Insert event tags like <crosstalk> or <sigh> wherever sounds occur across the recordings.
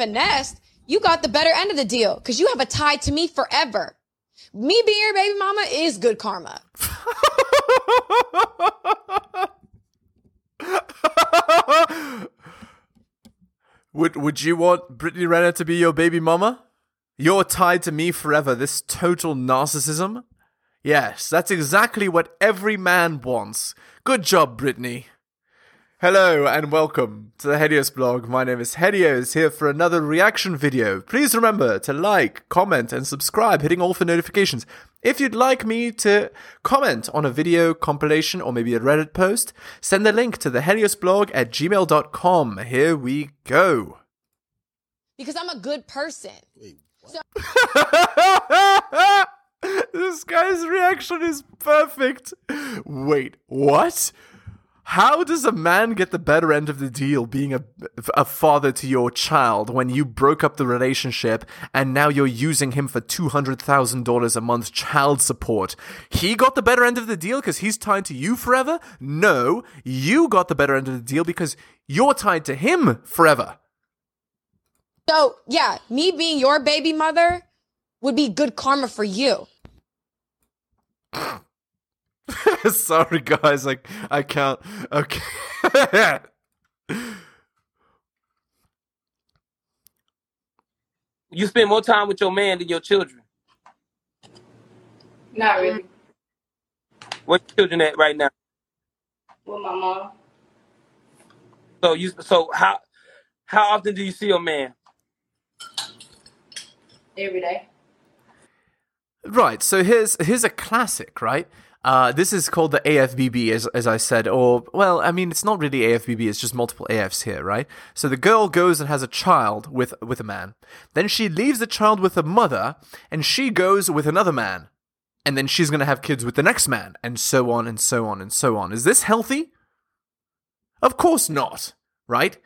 finessed, you got the better end of the deal because you have a tie to me forever. Me being your baby mama is good karma. <laughs> would would you want Brittany Renner to be your baby mama? You're tied to me forever. This total narcissism. Yes, that's exactly what every man wants. Good job, Brittany. Hello and welcome to the Helios blog. My name is Helios here for another reaction video. Please remember to like, comment, and subscribe, hitting all for notifications. If you'd like me to comment on a video compilation or maybe a Reddit post, send the link to the Helios blog at gmail.com. Here we go. Because I'm a good person. So- <laughs> this guy's reaction is perfect. Wait, what? How does a man get the better end of the deal being a, a father to your child when you broke up the relationship and now you're using him for $200,000 a month child support? He got the better end of the deal because he's tied to you forever? No, you got the better end of the deal because you're tied to him forever. So, yeah, me being your baby mother would be good karma for you. <laughs> <laughs> Sorry, guys. Like I can't. Okay. <laughs> you spend more time with your man than your children. Not really. Where your children at right now? With my mom. So you. So how how often do you see your man? Every day. Right. So here's here's a classic, right? Uh, this is called the AFBB, as, as I said, or, well, I mean, it's not really AFBB, it's just multiple AFs here, right? So the girl goes and has a child with, with a man. Then she leaves the child with a mother, and she goes with another man. And then she's going to have kids with the next man, and so on and so on and so on. Is this healthy? Of course not, right?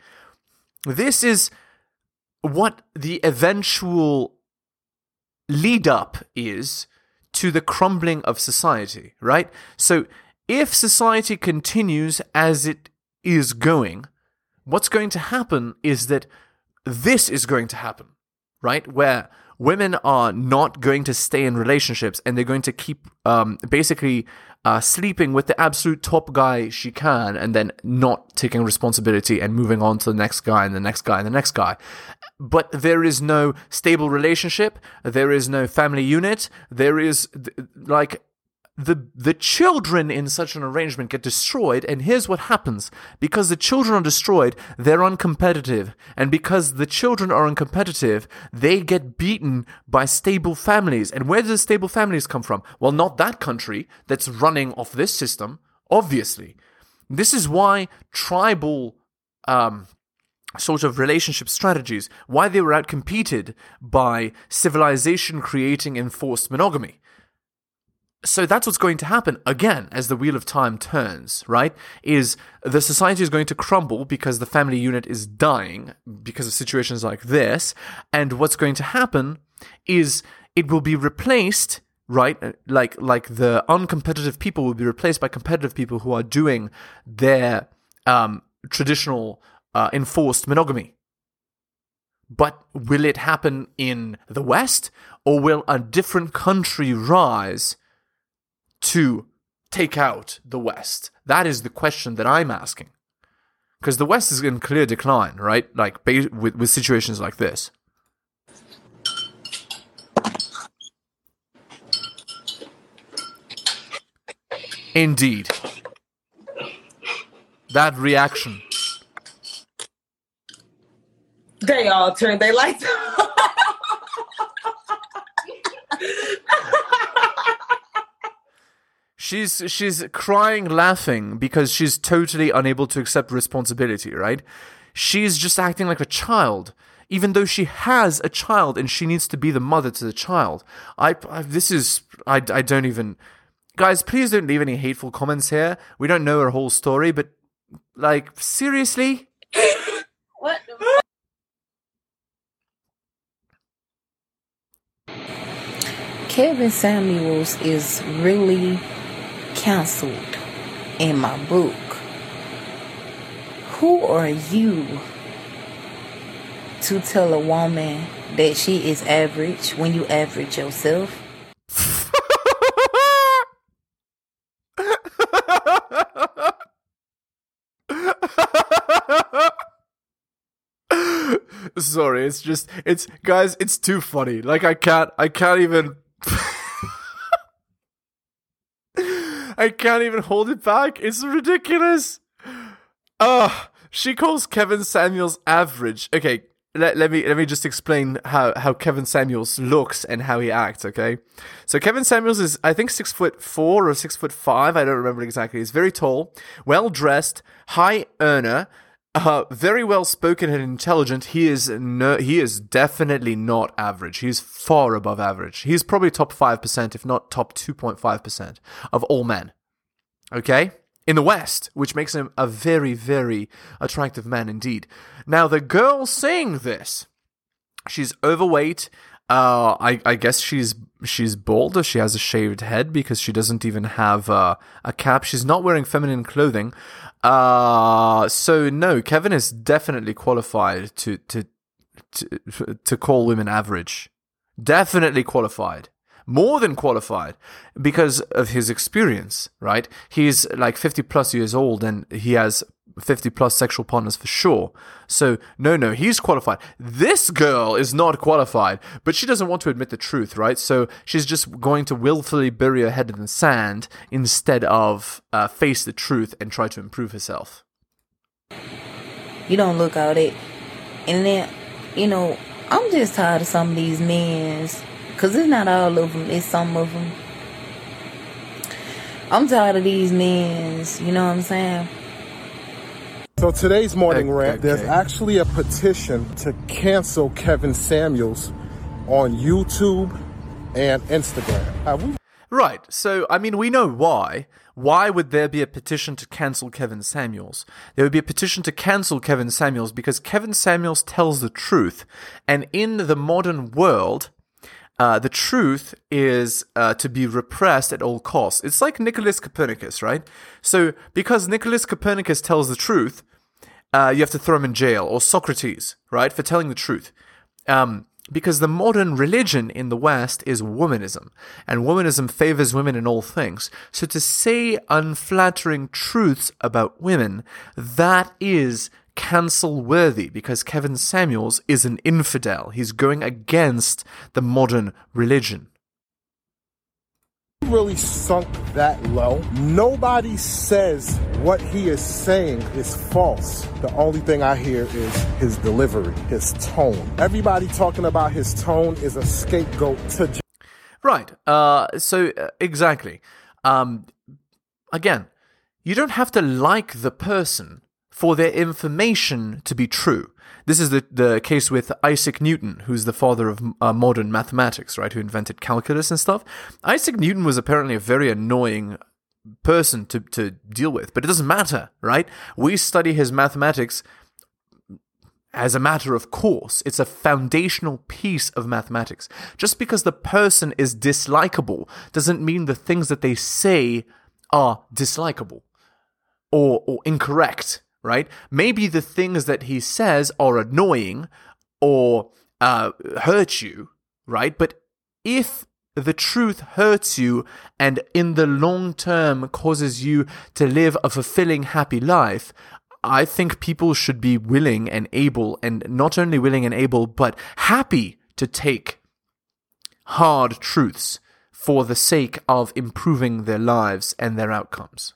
This is what the eventual lead up is to the crumbling of society, right? So if society continues as it is going, what's going to happen is that this is going to happen, right? Where women are not going to stay in relationships and they're going to keep um, basically uh, sleeping with the absolute top guy she can and then not taking responsibility and moving on to the next guy and the next guy and the next guy but there is no stable relationship, there is no family unit, there is like the the children in such an arrangement get destroyed and here's what happens. Because the children are destroyed they're uncompetitive. And because the children are uncompetitive they get beaten by stable families. And where do the stable families come from? Well not that country that's running off this system obviously. This is why tribal um, sort of relationship strategies, why they were outcompeted by civilization creating enforced monogamy. So that's what's going to happen again as the wheel of time turns, right? Is the society is going to crumble because the family unit is dying because of situations like this. And what's going to happen is it will be replaced right like like the uncompetitive people will be replaced by competitive people who are doing their um, traditional uh, enforced monogamy. But will it happen in the West, or will a different country rise to take out the West? That is the question that I'm asking. Because the West is in clear decline, right? Like with, with situations like this. Indeed. That reaction They all turned their lights <laughs> she's she's crying laughing because she's totally unable to accept responsibility right? She's just acting like a child even though she has a child and she needs to be the mother to the child. I, I this is I, I don't even guys please don't leave any hateful comments here. We don't know her whole story but like seriously <laughs> Kevin Samuels is really canceled in my book. Who are you to tell a woman that she is average when you average yourself? <laughs> Sorry, it's just it's guys, it's too funny. Like I can't I can't even I can't even hold it back. It's ridiculous. Ah, she calls Kevin Samuels average. Okay, let, let me let me just explain how, how Kevin Samuels looks and how he acts, okay? So Kevin Samuels is I think six foot four or six foot five, I don't remember exactly. He's very tall, well dressed, high earner, uh, very well spoken and intelligent. He is no, he is definitely not average. He's far above average. He's probably top five percent, if not top two point five percent of all men. Okay, in the West, which makes him a very very attractive man indeed. Now the girl saying this, she's overweight. Uh, I, I guess she's she's bald or she has a shaved head because she doesn't even have uh, a cap. She's not wearing feminine clothing. Uh, so no, Kevin is definitely qualified to to to, to call women average. Definitely qualified. More than qualified because of his experience, right? He's like 50 plus years old and he has 50 plus sexual partners for sure. So, no, no, he's qualified. This girl is not qualified, but she doesn't want to admit the truth, right? So, she's just going to willfully bury her head in the sand instead of uh, face the truth and try to improve herself. You don't look out it. And then, you know, I'm just tired of some of these men's. Because it's not all of them, it's some of them. I'm tired of these men's, you know what I'm saying? So today's morning Okay. rant, there's actually a petition to cancel Kevin Samuels on YouTube and Instagram. We Right. So, I mean, we know why. Why would there be a petition to cancel Kevin Samuels? There would be a petition to cancel Kevin Samuels because Kevin Samuels tells the truth. And in the modern world, uh, the truth is uh, to be repressed at all costs. It's like Nicholas Copernicus, right? So, because Nicholas Copernicus tells the truth, uh, you have to throw him in jail, or Socrates, right, for telling the truth. Um, because the modern religion in the West is womanism, and womanism favors women in all things. So to say unflattering truths about women, that is cancel worthy because Kevin Samuels is an infidel. He's going against the modern religion. really sunk that low? Nobody says what he is saying is false. The only thing I hear is his delivery, his tone. Everybody talking about his tone is a scapegoat to Right. Uh, so uh, exactly. Um, again, you don't have to like the person for their information to be true. This is the, the case with Isaac Newton, who's the father of uh, modern mathematics, right? Who invented calculus and stuff. Isaac Newton was apparently a very annoying person to, to deal with, but it doesn't matter, right? We study his mathematics as a matter of course. It's a foundational piece of mathematics. Just because the person is dislikable doesn't mean the things that they say are dislikable or, or incorrect, right? Maybe the things that he says are annoying or uh, hurt you, right? But if the truth hurts you and in the long term causes you to live a fulfilling, happy life, I think people should be willing and able, and not only willing and able, but happy to take hard truths for the sake of improving their lives and their outcomes.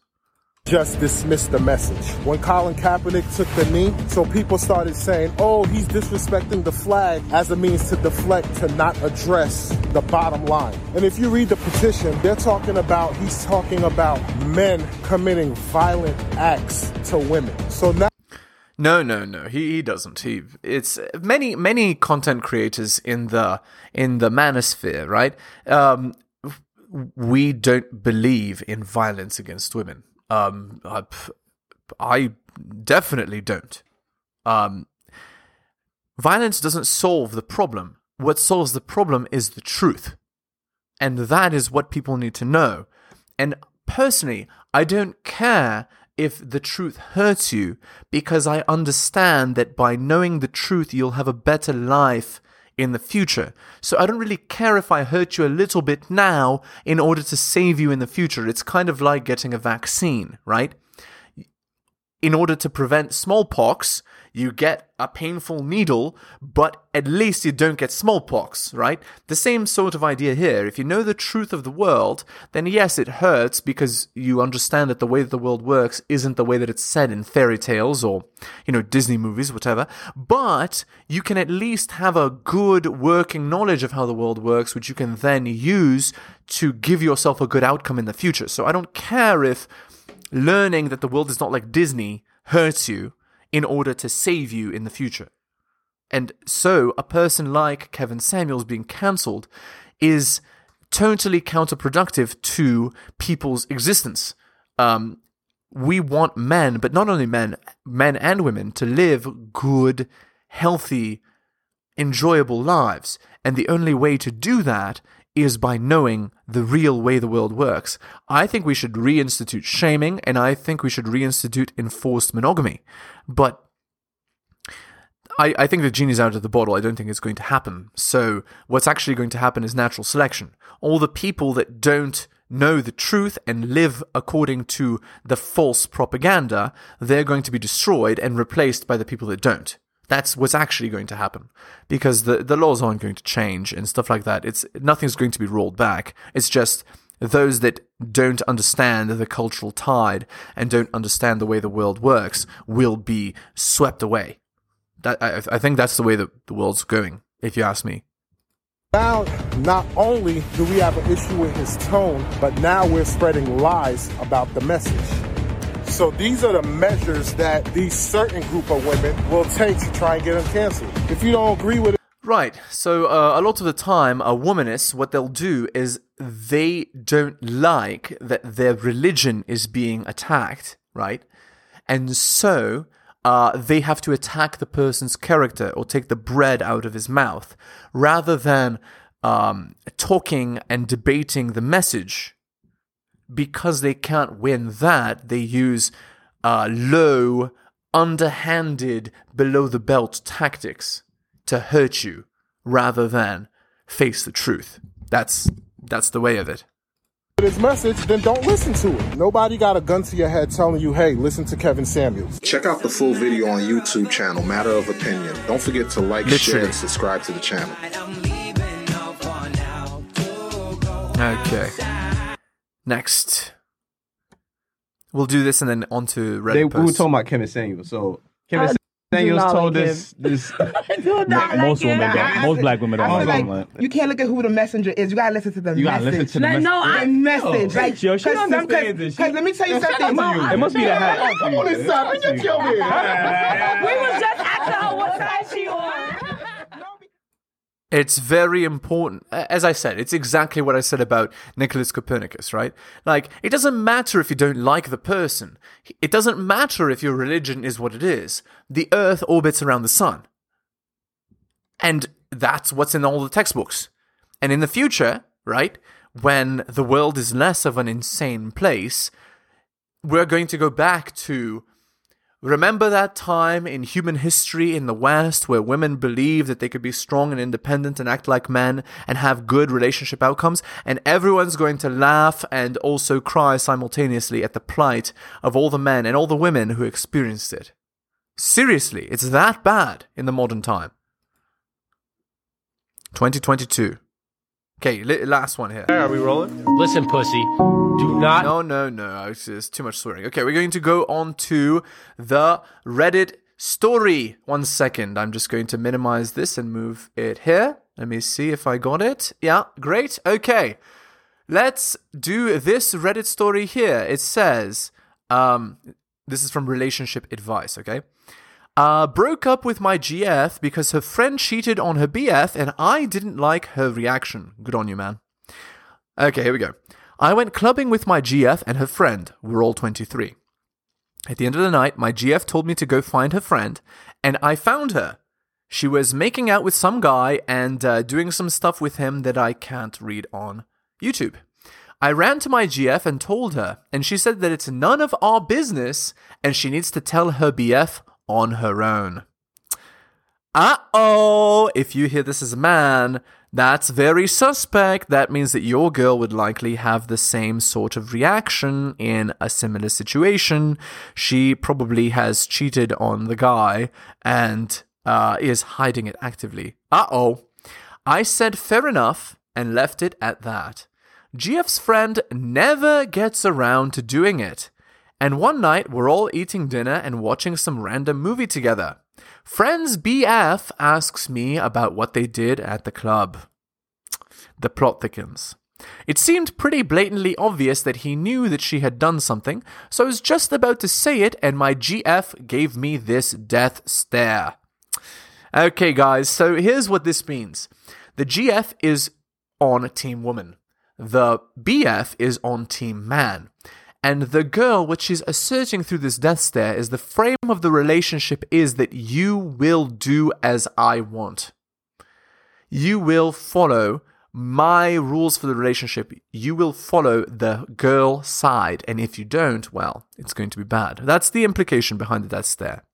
Just dismissed the message. When Colin Kaepernick took the knee, so people started saying, oh, he's disrespecting the flag as a means to deflect to not address the bottom line. And if you read the petition, they're talking about, he's talking about men committing violent acts to women. So now No, no, no. He, he doesn't. He it's many many content creators in the in the manosphere, right? Um, we don't believe in violence against women. Um, I, I definitely don't. Um, violence doesn't solve the problem. What solves the problem is the truth, and that is what people need to know. And personally, I don't care if the truth hurts you because I understand that by knowing the truth, you'll have a better life in the future. So I don't really care if I hurt you a little bit now in order to save you in the future. It's kind of like getting a vaccine, right? In order to prevent smallpox, you get a painful needle, but at least you don't get smallpox, right? The same sort of idea here. If you know the truth of the world, then yes, it hurts because you understand that the way that the world works isn't the way that it's said in fairy tales or, you know, Disney movies, whatever. But you can at least have a good working knowledge of how the world works, which you can then use to give yourself a good outcome in the future. So I don't care if learning that the world is not like Disney hurts you in order to save you in the future. And so, a person like Kevin Samuels being cancelled is totally counterproductive to people's existence. Um, we want men, but not only men, men and women, to live good, healthy, enjoyable lives. And the only way to do that is by knowing the real way the world works. I think we should reinstitute shaming and I think we should reinstitute enforced monogamy. But I, I think the genie's out of the bottle. I don't think it's going to happen. So, what's actually going to happen is natural selection. All the people that don't know the truth and live according to the false propaganda, they're going to be destroyed and replaced by the people that don't. That's what's actually going to happen because the, the laws aren't going to change and stuff like that. It's nothing's going to be rolled back. It's just those that don't understand the cultural tide and don't understand the way the world works will be swept away. That I, I think that's the way that the world's going, if you ask me. Now, not only do we have an issue with his tone, but now we're spreading lies about the message. So these are the measures that these certain group of women will take to try and get him canceled. If you don't agree with it, Right. So uh, a lot of the time, a womanists, what they'll do is they don't like that their religion is being attacked, right? And so uh, they have to attack the person's character or take the bread out of his mouth, rather than um, talking and debating the message. Because they can't win that, they use uh, low, underhanded, below the belt tactics to hurt you rather than face the truth. That's that's the way of it. his message, then don't listen to it. Nobody got a gun to your head telling you, hey, listen to Kevin Samuels. Check out the full video on YouTube channel, Matter of Opinion. Don't forget to like, share, and subscribe to the channel. Okay. Next. We'll do this and then on to Reddit They, we were talking about Kevin Samuels. So Kevin I Samuels told like this <laughs> this Do not most like women it. don't. Most black women don't I like like, Like, you can't look at who the messenger is. You gotta listen to the You gotta message. listen to the Like, message. No, I message. Yo, like, she- yo, she 'cause some- understands it. cause- She- 'cause let me tell you Shout out something. to you. It must be the hat. Oh, come on inside. Get your man. We was just asking her what side she on. It's very important. As I said, it's exactly what I said about Nicholas Copernicus, right? Like, it doesn't matter if you don't like the person. It doesn't matter if your religion is what it is. The earth orbits around the sun. And that's what's in all the textbooks. And in the future, right, when the world is less of an insane place, we're going to go back to Remember that time in human history in the West where women believed that they could be strong and independent and act like men and have good relationship outcomes? And everyone's going to laugh and also cry simultaneously at the plight of all the men and all the women who experienced it. Seriously, it's that bad in the modern time. 2022. Okay, li- last one here. Are we rolling? listen, pussy. Do not. No, no, no. It's, it's too much swearing. Okay, we're going to go on to the Reddit story. One second. I'm just going to minimize this and move it here. Let me see if I got it. Yeah, great. Okay. Let's do this Reddit story here. It says, um, this is from relationship advice, okay? Uh, broke up with my GF because her friend cheated on her BF and I didn't like her reaction. Good on you, man. Okay, here we go. I went clubbing with my GF and her friend. We're all 23. At the end of the night, my GF told me to go find her friend, and I found her. She was making out with some guy and uh, doing some stuff with him that I can't read on YouTube. I ran to my GF and told her, and she said that it's none of our business and she needs to tell her BF on her own. Uh oh, if you hear this as a man, that's very suspect. That means that your girl would likely have the same sort of reaction in a similar situation. She probably has cheated on the guy and uh, is hiding it actively. Uh oh. I said fair enough and left it at that. GF's friend never gets around to doing it. And one night we're all eating dinner and watching some random movie together. Friends BF asks me about what they did at the club. The plot thickens. It seemed pretty blatantly obvious that he knew that she had done something, so I was just about to say it, and my GF gave me this death stare. Okay, guys, so here's what this means the GF is on Team Woman, the BF is on Team Man. And the girl, what she's asserting through this death stare, is the frame of the relationship is that you will do as I want. You will follow my rules for the relationship. You will follow the girl side. And if you don't, well, it's going to be bad. That's the implication behind the death stare.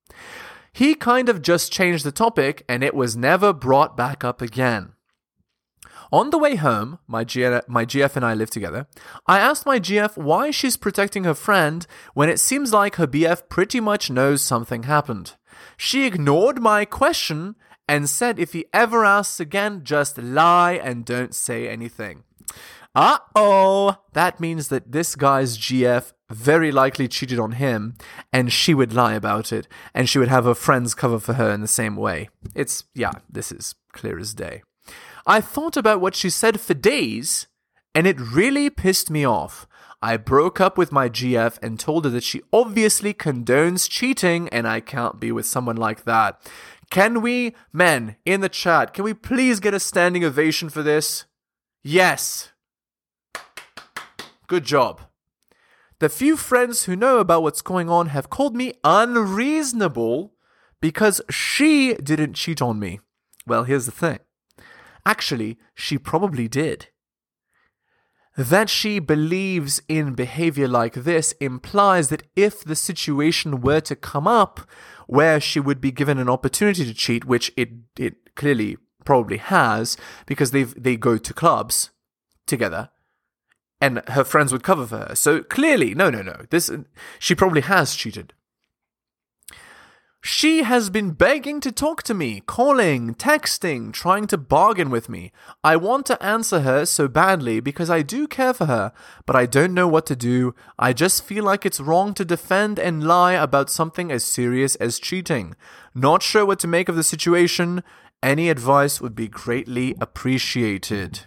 He kind of just changed the topic and it was never brought back up again. On the way home, my, G- my GF and I live together. I asked my GF why she's protecting her friend when it seems like her BF pretty much knows something happened. She ignored my question and said if he ever asks again, just lie and don't say anything. Uh oh! That means that this guy's GF very likely cheated on him, and she would lie about it, and she would have her friends cover for her in the same way. It's, yeah, this is clear as day. I thought about what she said for days, and it really pissed me off. I broke up with my GF and told her that she obviously condones cheating, and I can't be with someone like that. Can we, men, in the chat, can we please get a standing ovation for this? Yes. Good job. The few friends who know about what's going on have called me unreasonable because she didn't cheat on me. Well, here's the thing. Actually, she probably did. That she believes in behavior like this implies that if the situation were to come up where she would be given an opportunity to cheat, which it, it clearly probably has, because they they go to clubs together, and her friends would cover for her. So clearly, no, no, no. This she probably has cheated. She has been begging to talk to me, calling, texting, trying to bargain with me. I want to answer her so badly because I do care for her, but I don't know what to do. I just feel like it's wrong to defend and lie about something as serious as cheating. Not sure what to make of the situation. Any advice would be greatly appreciated.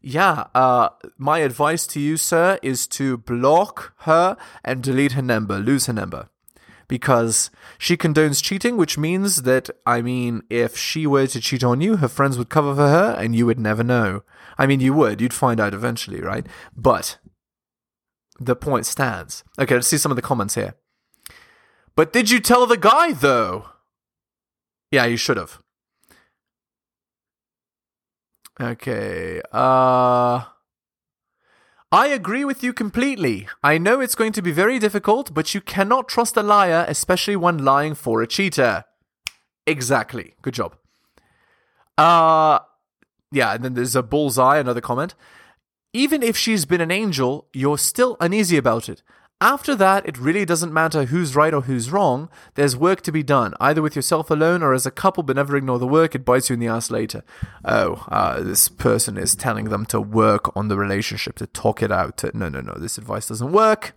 Yeah, uh, my advice to you, sir, is to block her and delete her number, lose her number because she condones cheating, which means that, I mean, if she were to cheat on you, her friends would cover for her and you would never know. I mean, you would, you'd find out eventually, right? But the point stands. Okay, let's see some of the comments here. But did you tell the guy, though? Yeah, you should have. Okay, uh. I agree with you completely. I know it's going to be very difficult, but you cannot trust a liar, especially when lying for a cheater. Exactly. Good job. Uh yeah, and then there's a bullseye, another comment. Even if she's been an angel, you're still uneasy about it. After that, it really doesn't matter who's right or who's wrong. There's work to be done, either with yourself alone or as a couple, but never ignore the work. It bites you in the ass later. Oh, uh, this person is telling them to work on the relationship, to talk it out. No, no, no, this advice doesn't work.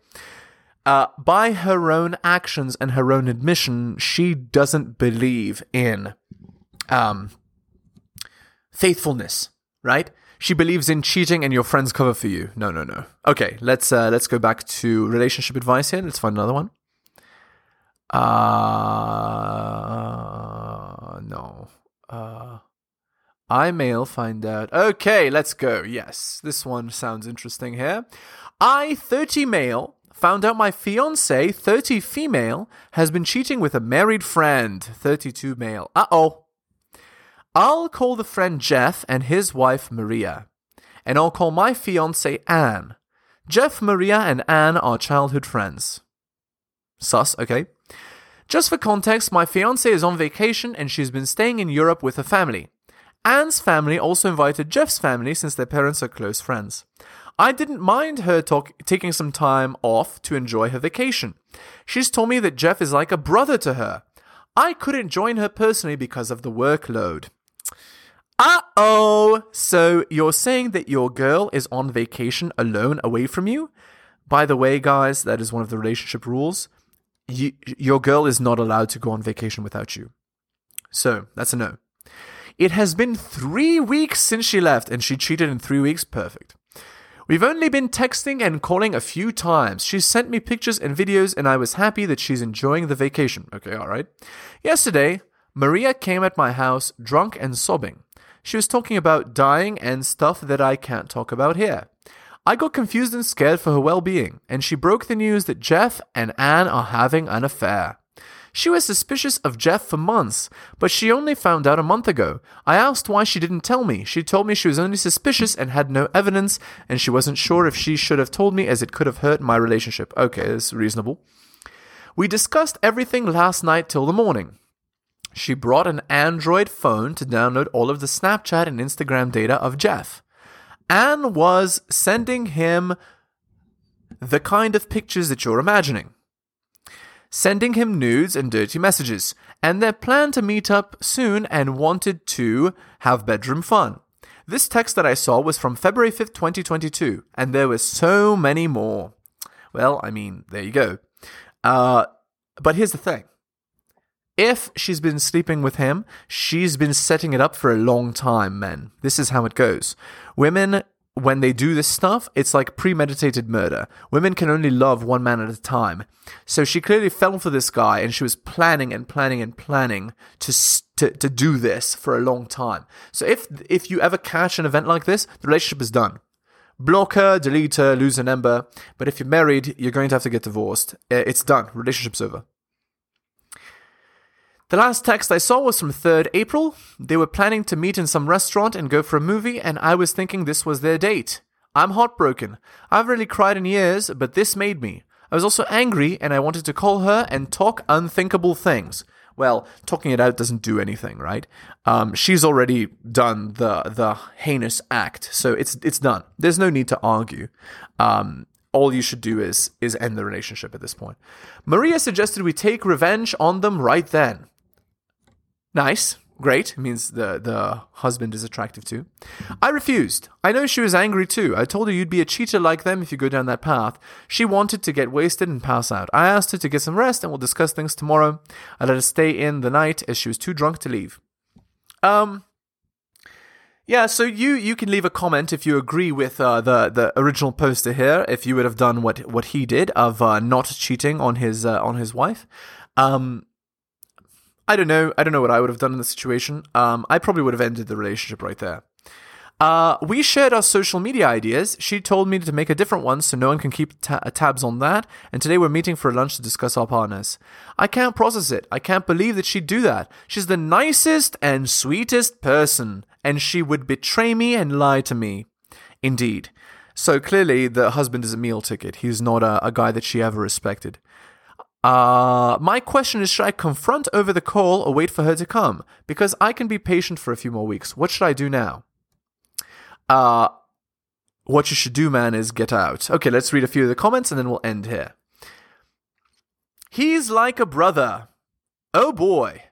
Uh, by her own actions and her own admission, she doesn't believe in um, faithfulness, right? She believes in cheating and your friends cover for you. No, no, no. Okay, let's uh, let's go back to relationship advice here. Let's find another one. Uh no. Uh I male find out. Okay, let's go. Yes, this one sounds interesting here. I 30 male found out my fiance 30 female has been cheating with a married friend 32 male. Uh-oh. I'll call the friend Jeff and his wife Maria. and I'll call my fiance Anne. Jeff, Maria, and Anne are childhood friends. Sus, okay. Just for context, my fiance is on vacation and she's been staying in Europe with her family. Anne's family also invited Jeff's family since their parents are close friends. I didn't mind her talk- taking some time off to enjoy her vacation. She's told me that Jeff is like a brother to her. I couldn't join her personally because of the workload. Uh oh! So you're saying that your girl is on vacation alone away from you? By the way, guys, that is one of the relationship rules. You, your girl is not allowed to go on vacation without you. So that's a no. It has been three weeks since she left, and she cheated in three weeks. Perfect. We've only been texting and calling a few times. She sent me pictures and videos, and I was happy that she's enjoying the vacation. Okay, alright. Yesterday, Maria came at my house drunk and sobbing. She was talking about dying and stuff that I can't talk about here. I got confused and scared for her well being, and she broke the news that Jeff and Anne are having an affair. She was suspicious of Jeff for months, but she only found out a month ago. I asked why she didn't tell me. She told me she was only suspicious and had no evidence, and she wasn't sure if she should have told me as it could have hurt my relationship. Okay, that's reasonable. We discussed everything last night till the morning. She brought an Android phone to download all of the Snapchat and Instagram data of Jeff. Anne was sending him the kind of pictures that you're imagining sending him nudes and dirty messages, and they planned to meet up soon and wanted to have bedroom fun. This text that I saw was from February 5th, 2022, and there were so many more. Well, I mean, there you go. Uh, but here's the thing. If she's been sleeping with him, she's been setting it up for a long time, men. This is how it goes. Women when they do this stuff, it's like premeditated murder. Women can only love one man at a time. So she clearly fell for this guy and she was planning and planning and planning to, to, to do this for a long time. So if, if you ever catch an event like this, the relationship is done. Block her, delete her, lose her number. But if you're married, you're going to have to get divorced. Uh, It's done. Relationship's over. The last text I saw was from 3rd April. They were planning to meet in some restaurant and go for a movie, and I was thinking this was their date. I'm heartbroken. I've really cried in years, but this made me. I was also angry, and I wanted to call her and talk unthinkable things. Well, talking it out doesn't do anything, right? Um, she's already done the the heinous act, so it's it's done. There's no need to argue. Um, all you should do is is end the relationship at this point. Maria suggested we take revenge on them right then. Nice. Great. It means the, the husband is attractive too. I refused. I know she was angry too. I told her you'd be a cheater like them if you go down that path. She wanted to get wasted and pass out. I asked her to get some rest and we'll discuss things tomorrow. I let her stay in the night as she was too drunk to leave. Um, yeah, so you you can leave a comment if you agree with uh, the the original poster here. If you would have done what what he did of uh, not cheating on his uh, on his wife. Um, I don't know. I don't know what I would have done in the situation. Um, I probably would have ended the relationship right there. Uh, we shared our social media ideas. She told me to make a different one so no one can keep ta- tabs on that. And today we're meeting for lunch to discuss our partners. I can't process it. I can't believe that she'd do that. She's the nicest and sweetest person, and she would betray me and lie to me. Indeed. So clearly, the husband is a meal ticket. He's not a, a guy that she ever respected. Uh, my question is should I confront over the call or wait for her to come? Because I can be patient for a few more weeks. What should I do now? Uh, what you should do, man, is get out. Okay, let's read a few of the comments and then we'll end here. He's like a brother. Oh boy.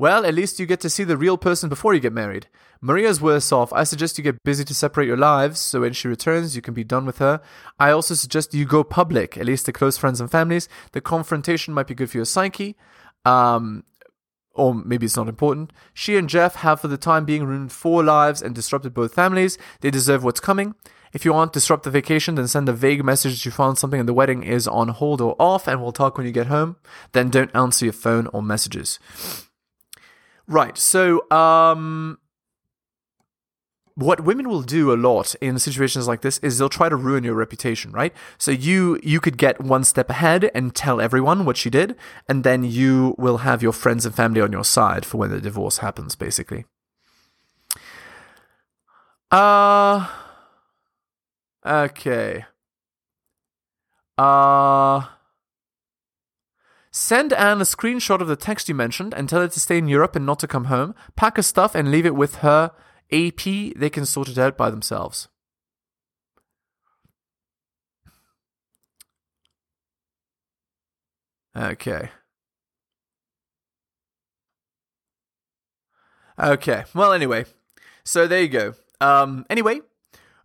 Well, at least you get to see the real person before you get married. Maria's worse off. I suggest you get busy to separate your lives so when she returns, you can be done with her. I also suggest you go public, at least to close friends and families. The confrontation might be good for your psyche. Um, or maybe it's not important. She and Jeff have, for the time being, ruined four lives and disrupted both families. They deserve what's coming. If you want to disrupt the vacation, then send a vague message that you found something and the wedding is on hold or off, and we'll talk when you get home. Then don't answer your phone or messages. Right. So, um, what women will do a lot in situations like this is they'll try to ruin your reputation, right? So you you could get one step ahead and tell everyone what she did, and then you will have your friends and family on your side for when the divorce happens, basically. Uh Okay. Uh. Send Anne a screenshot of the text you mentioned and tell her to stay in Europe and not to come home. Pack her stuff and leave it with her AP. They can sort it out by themselves. Okay. Okay. Well, anyway. So there you go. Um, anyway,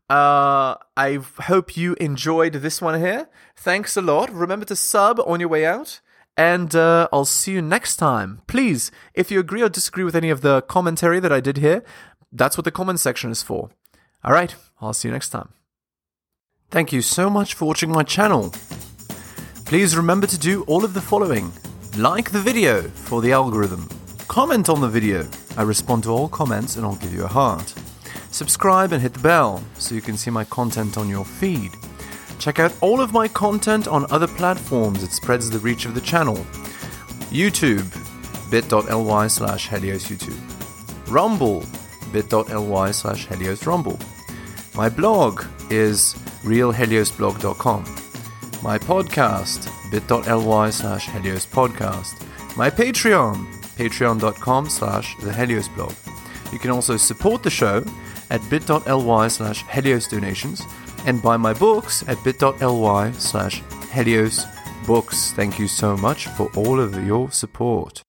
uh, I hope you enjoyed this one here. Thanks a lot. Remember to sub on your way out. And uh, I'll see you next time. Please, if you agree or disagree with any of the commentary that I did here, that's what the comment section is for. All right, I'll see you next time. Thank you so much for watching my channel. Please remember to do all of the following like the video for the algorithm, comment on the video, I respond to all comments and I'll give you a heart. Subscribe and hit the bell so you can see my content on your feed. Check out all of my content on other platforms, it spreads the reach of the channel. YouTube, bit.ly slash Helios YouTube. Rumble, bit.ly slash Helios Rumble. My blog is realheliosblog.com. My podcast, bit.ly slash Helios Podcast. My Patreon, patreon.com slash the Helios blog. You can also support the show at bit.ly slash Helios donations and buy my books at bit.ly slash Helios books. Thank you so much for all of your support.